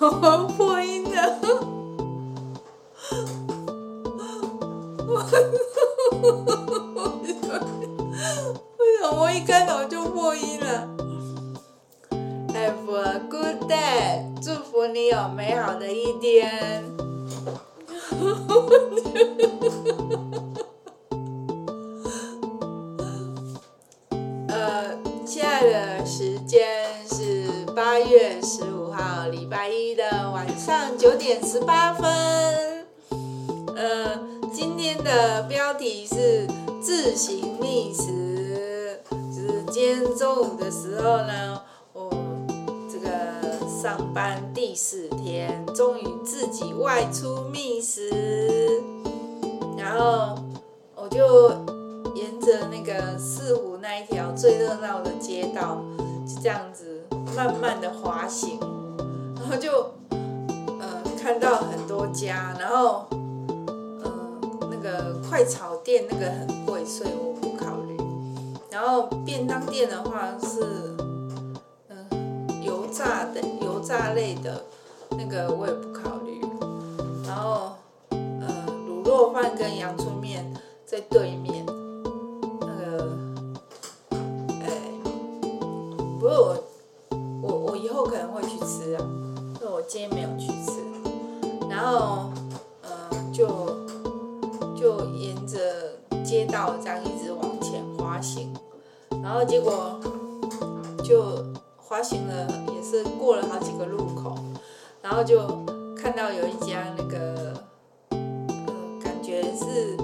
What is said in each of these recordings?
我十八分。呃，今天的标题是自行觅食，就是今天中午的时候呢，我这个上班第四天，终于自己外出觅食，然后我就。沿着那个四湖那一条最热闹的街道，就这样子慢慢的滑行，然后就看到很多家，然后呃那个快炒店那个很贵，所以我不考虑。然后便当店的话是、油炸的油炸类的，那个我也不考虑。然后呃卤肉饭跟阳春面在对面。那个，哎不过我我我以后可能会去吃啊，所以我今天没有去吃。然后呃就就沿着街道这样一直往前滑行，然后结果就滑行了，也是过了好几个路口，然后就看到有一家那个呃感觉是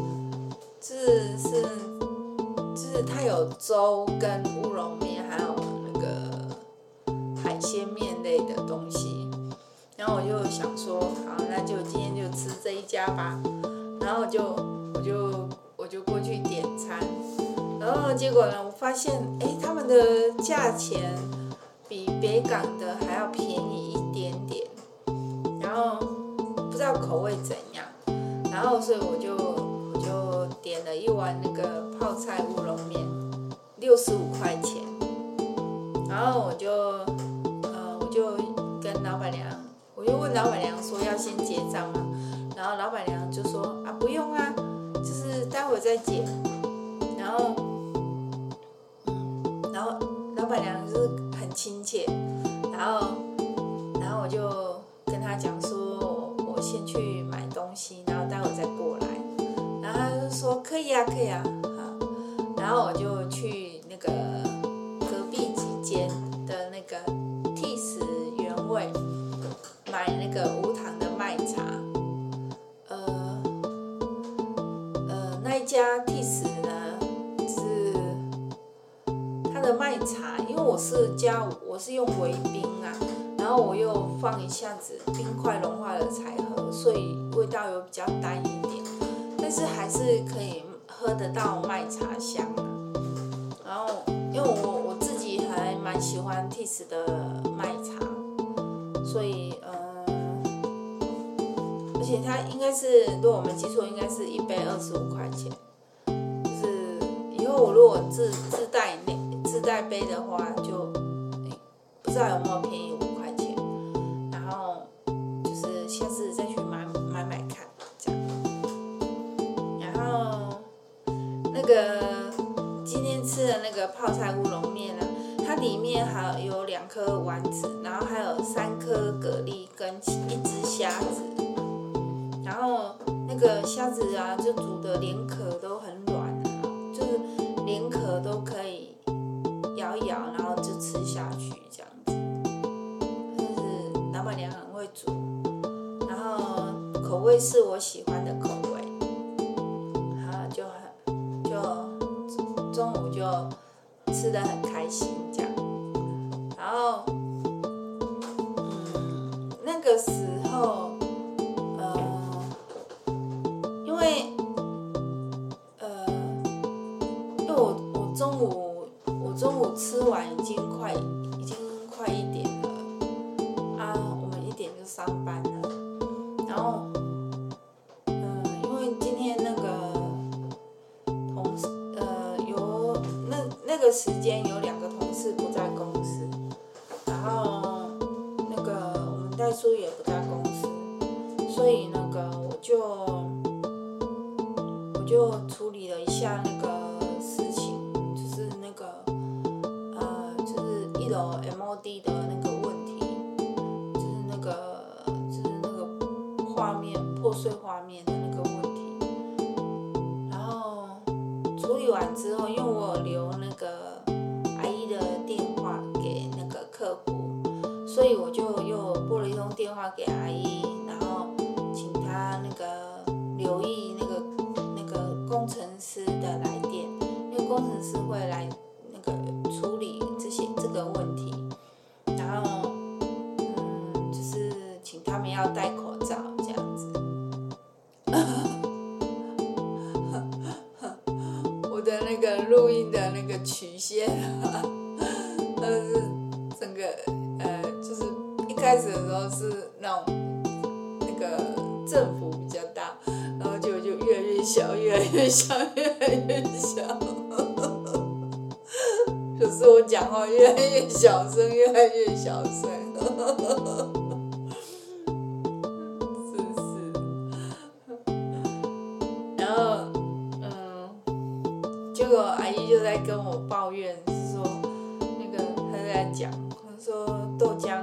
是是就是它有粥跟乌龙面，还有那个海。鲜面类的东西，然后我就想说，好，那就今天就吃这一家吧。然后就我就我就过去点餐，然后结果呢，我发现，哎，他们的价钱比北港的还要便宜一点点。然后不知道口味怎样，然后所以我就我就点了一碗那个泡菜乌龙面，六十五块钱。老板娘说要先结账吗？然后老板娘就说啊不用啊，就是待会再结。然后，然后老板娘就是很亲切，然后，然后我就跟他讲说，我先去买东西，然后待会再过来。然后他就说可以啊，可以啊，好。然后我就加 t 呢是它的麦茶，因为我是加我是用微冰啊，然后我又放一下子冰块融化了才喝，所以味道有比较淡一点，但是还是可以喝得到麦茶该是，如果我没记错，应该是一杯二十五块钱。就是以后我如果自自带那自带杯的话，就不知道有没有便宜五块钱。然后就是下次再去买买买看，这样。然后那个今天吃的那个泡菜乌龙面呢，它里面还有两颗丸子，然后还有三颗蛤蜊跟一只虾子。然后那个虾子啊，就煮的连壳都很软啊，就是连壳都可以咬一咬，然后就吃下去这样子。就是老板娘很会煮，然后口味是我喜欢的口味，然后就很就中午就吃得很开心个时间有处理完之后，因为我有留那个阿姨的电话给那个客服，所以我就又拨了一通电话给阿姨，然后请她那个留意那个那个工程师的来电，因为工程师会来那个处理这些曲线啊，呃，是整个呃，就是一开始的时候是那种那个振幅比较大，然后就就越来越小，越来越小，越来越小。可是我讲话越来越小声，越来越小声。跟我抱怨，是说那个他在讲，他说豆浆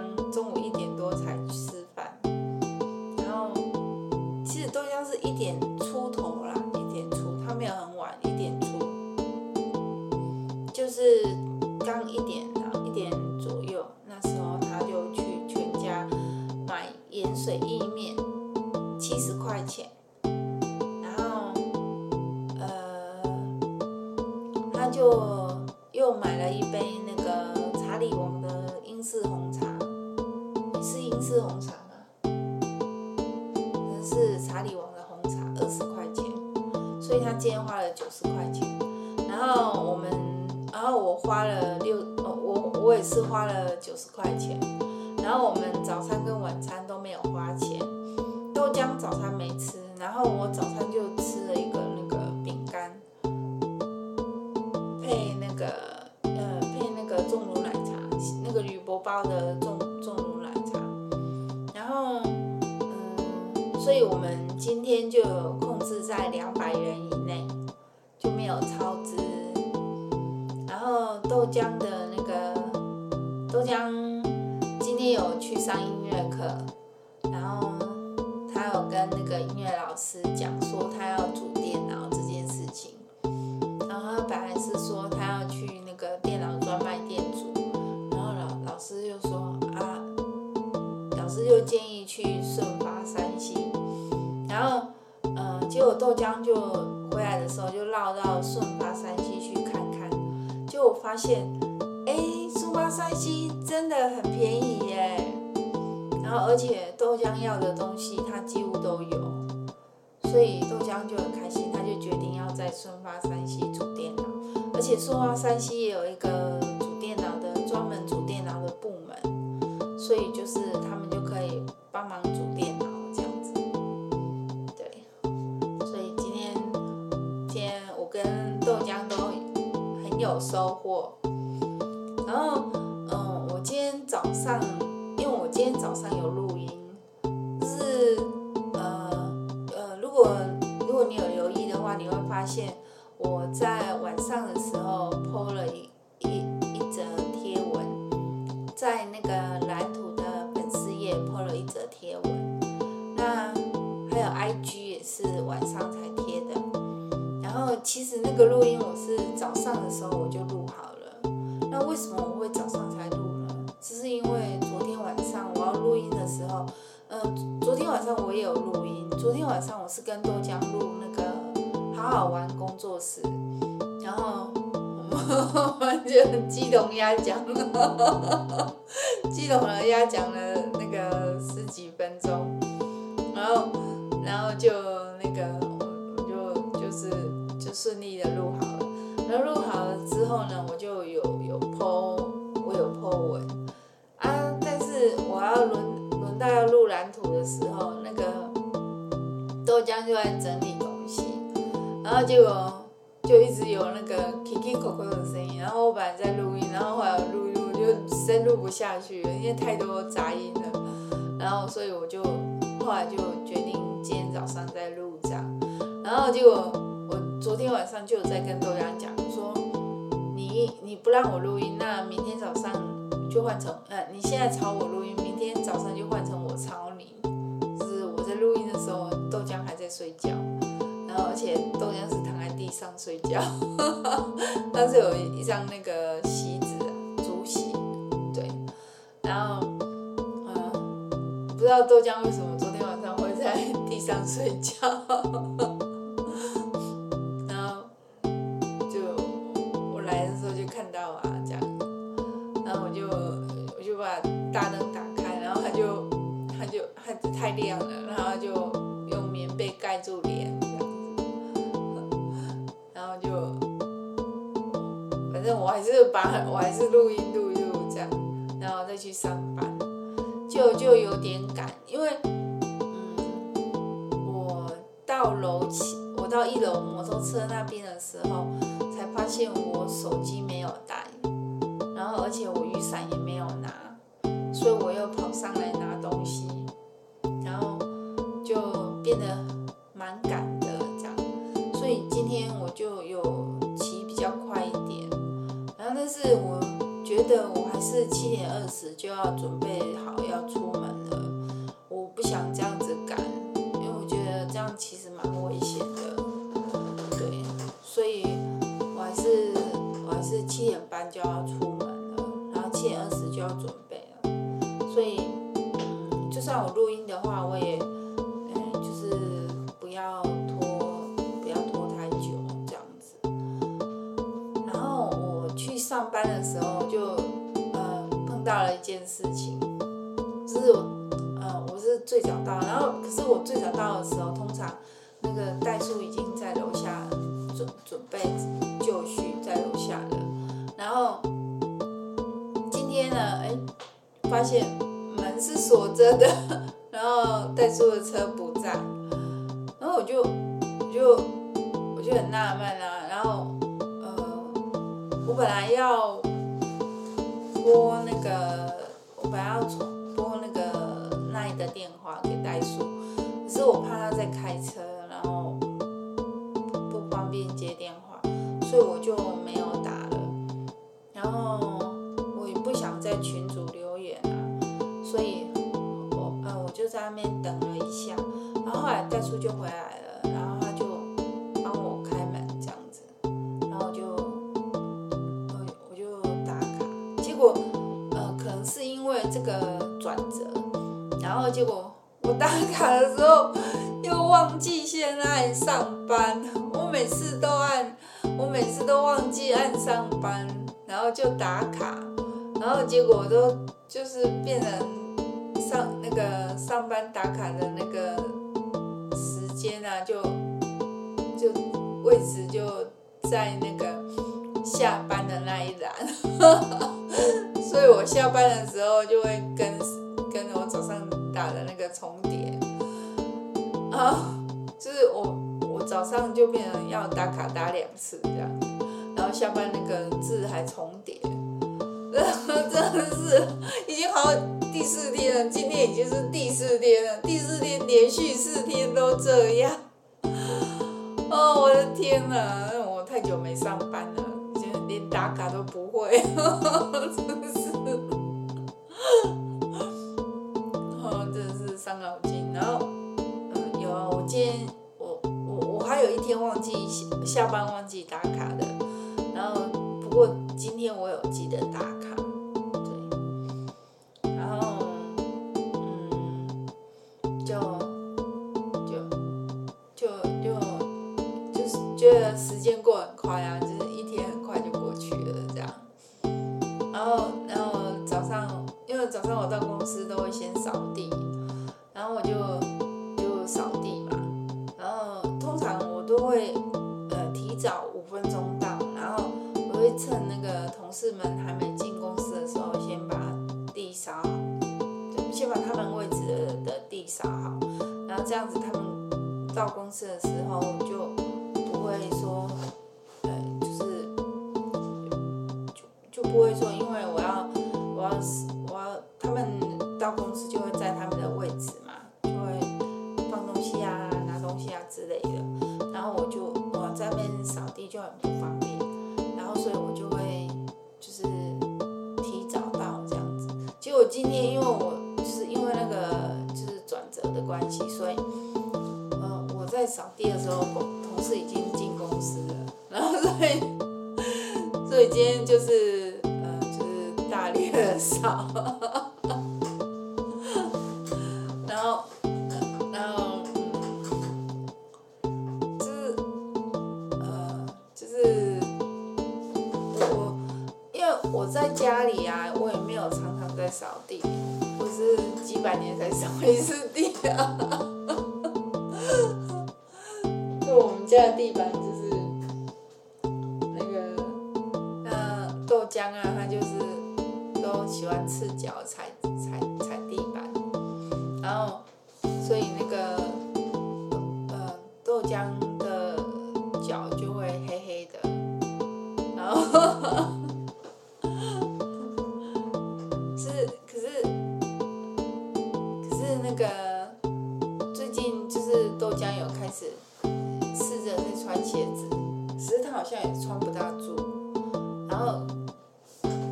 花了九十块钱。然后我们，然后我花了六，我我也是花了九十块钱。江今天有去上音乐课，然后他有跟那个音乐老师讲说他要组电脑这件事情，然后他本来是说他要去那个电脑专卖店组。老老师就说啊，老师就建议去顺发山西，然后，呃，结果豆浆就回来的时候就绕到顺发山西去看看，就我发现，哎，发山西真的很便宜耶，然后而且豆浆要的东西它几乎都有，所以豆浆就很开心，他就决定要在顺发山西组电脑，而且顺发山西也有一个组电脑的专门组电脑的部门，所以就是他们就可以帮忙组电脑这样子。对，所以今天天我跟豆浆都很有收获。然后，上，因为我今天早上有录音，就是呃呃，如果如果你有留意的话，你会发现我在晚上的时候 po 了一一一则贴文。在那个蓝图的粉丝页 po 了一则贴文，那还有 IG 也是晚上才贴的。然后其实那个录音我是早上的时候我就录好了。那为什么我会早上昨天晚上我也有录音。昨天晚上我是跟豆浆录那个好好玩工作室，然后。我们就很激动鸭讲，激动了鸭讲了那个十几分钟，然后然后就那个我就就是就顺利的录好了，然后录好了之后呢，我就有有到要录蓝图的时候，那个豆浆就在整理东西，然后结果。就一直有那个 kiki koko 的声音，然后我本来在录音，然后后来录一录就深录不下去了，因为太多杂音了。然后所以我就后来就决定今天早上再录这样，然后结果我昨天晚上就有在跟豆浆讲说，你你不让我录音，那明天早上就换成呃你现在吵我录音，明天早上就换成我吵你，就是我在录音的时候豆浆还在睡觉，然后而且豆浆是躺在地上睡觉，但是有一张那个席子竹席，对，然后。不知道豆浆为什么昨天晚上会在地上睡觉，亮了，然后就用棉被盖住脸，然后就反正我还是把我还是录音录一录这样，然后再去上班。就就有点赶，因为嗯，我到楼起，我到一楼摩托车那边的时候，才发现我手机没有带，然后而且我雨伞也没有拿，所以我又跑上来拿所以我还是我还是七点半就要出门了，然后七点二十就要准备了，所以，就算我录音的话，我也，就是不要拖，不要拖太久这样子。然后我去上班的时候就呃碰到了一件事情。就是我，呃，我是最早到，然后可是我最早到的时候，通常那个代数已经在楼下了准备就绪在楼下了。然后今天呢，哎，发现门是锁着的，然后代书的车不在，然后我就我就我就很纳闷啊。然后呃，我本来要拨那个，我本来要从。的电话给代书，可是我怕他在开车，就回来了，然后他就帮我开门这样子，然后就我我就打卡，结果呃可能是因为这个转折。然后结果我打卡的时候又忘记先按上班，我每次都按，我每次都忘记按上班，然后就打卡，然后结果都就是变成上那个上班打卡的那个间啊，就就位置就在那个下班的那一栏，所以我下班的时候就会跟跟我早上。打的那个重叠啊，就是我我早上就变成要打卡打两次这样，然后下班那个字还重叠，真的是已经好第四天了，今天已经是第四天了，第四天连续四天都这样，哦，我的天哪，我太久没上班了，现在连打卡都不会，真的是。伤脑筋，然后，嗯，有啊，我今天我我我还有一天忘记下班忘记打卡。就把他们位置的地扫好然后这样子他们到公司的时候就不会说就是就不会说因为我要我要我要他们到公司就会在他们的位置嘛就会放东西啊拿东西啊之类的。然后我就我在边扫地就很不方便关系，所以，嗯，我在扫地的时候，同同事已经进公司了，然后所以，所以今天就是，嗯，就是大力的扫，然后，然后，就是，呃，就是我，因为我在家里啊，我也没有常常在扫地，我是几百年才扫一次。哈哈哈哈哈！那我们家的地板就是。将有开始试着在穿鞋子只是他好像也穿不大住然后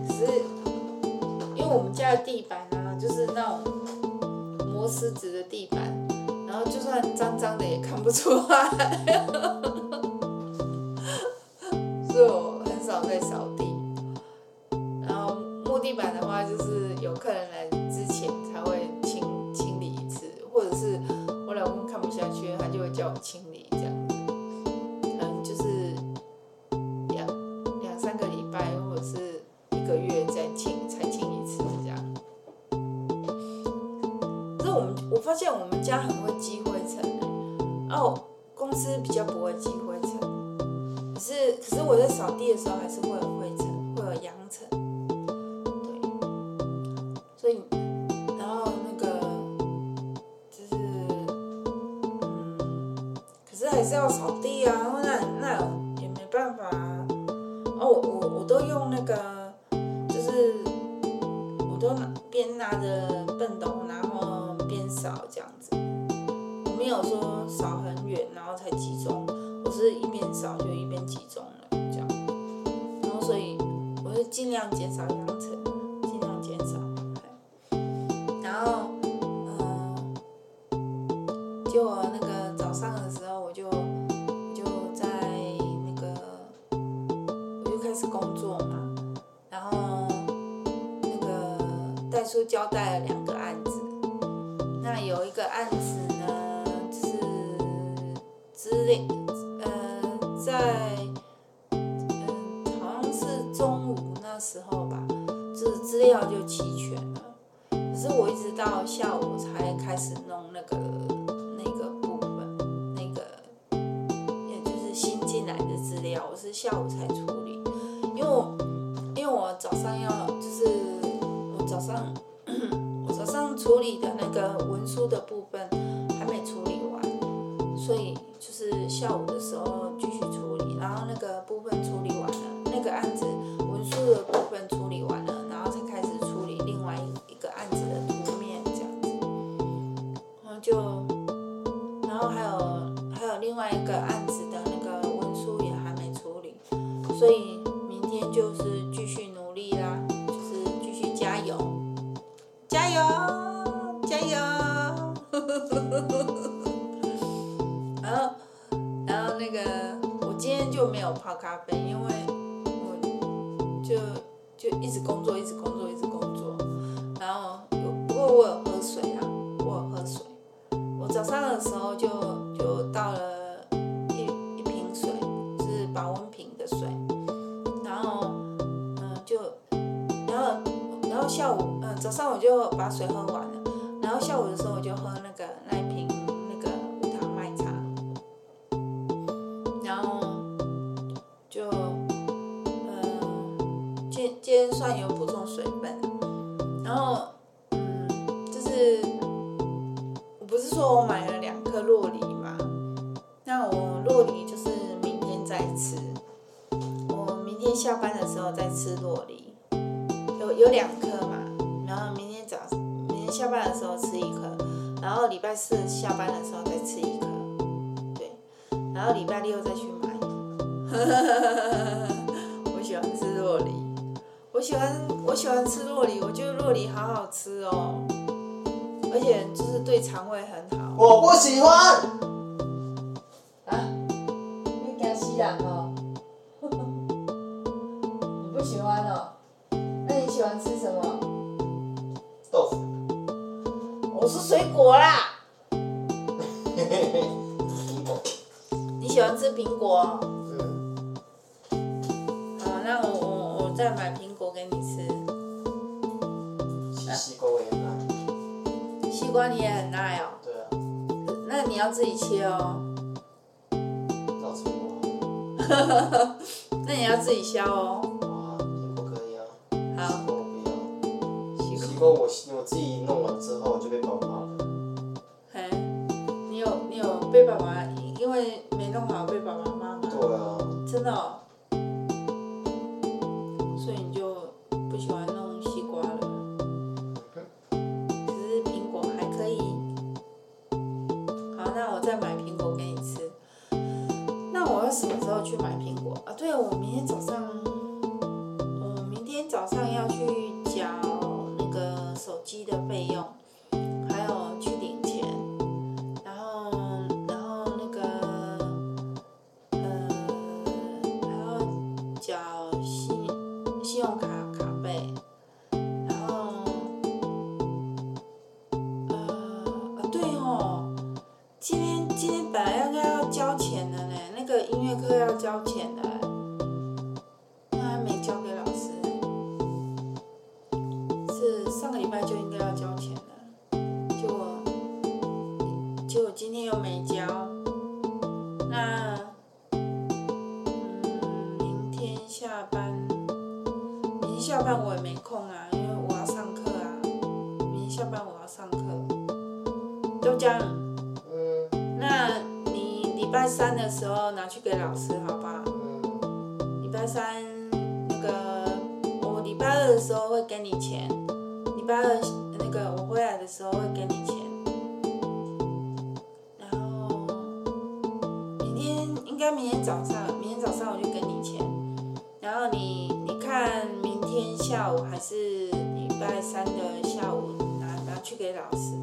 只是因为我们家的地板啊就是那种磨石子的地板然后就算脏脏的也看不出来。所以我很少在扫是比较不会积灰尘，可是可是我在扫地的时候还是会有灰尘，会有扬尘，对，所以然后那个就是嗯，可是还是要扫地啊。开始工作嘛，然后那个戴叔交代了两个案子，那有一个案子。这个案子文书的部分下午嗯早上我就把水喝完了然后下午的时候我就喝那个我喜欢吃洛梨，我觉得洛梨好好吃哦，而且就是对肠胃很好。我不喜欢。啊？你惊死人哦？你不喜欢哦？那你喜欢吃什么？豆腐。我是水果啦。苹果。你喜欢吃苹果？嗯。好，那我我我再买苹西瓜你也很爱哦。对啊。那你要自己切哦。老吃苹那你要自己削哦。哇，苹果可以啊。好。西瓜不要。西瓜我我自己弄完之后就被爸爸了。嘿，你有你有被爸爸因为没弄好被爸爸骂吗？对啊。真的哦。都要交钱的，该明天早上，明天早上我就给你钱。然后你你看明天下午还是礼拜三的下午拿拿去给老师。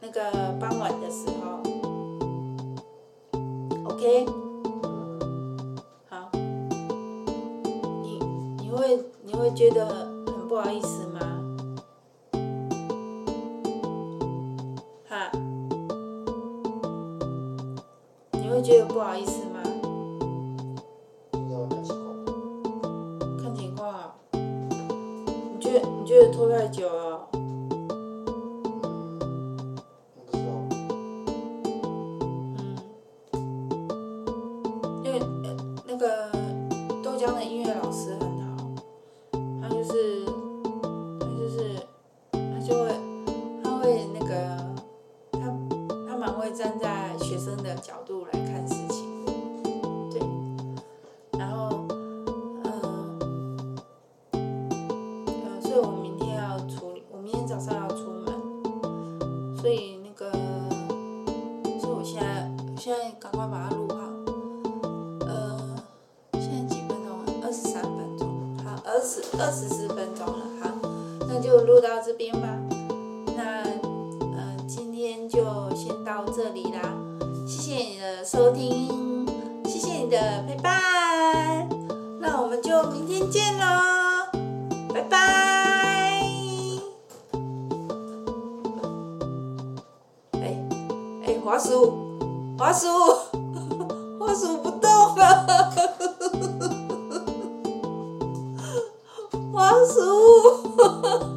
那个傍晚的时候，OK。好，你你会你会觉得二十四分钟了，好，那就录到这边吧。那呃，今天就先到这里啦，谢谢你的收听，谢谢你的陪伴，那我们就明天见喽，拜拜。哎哎，滑鼠，滑鼠。滑鼠不动了，食物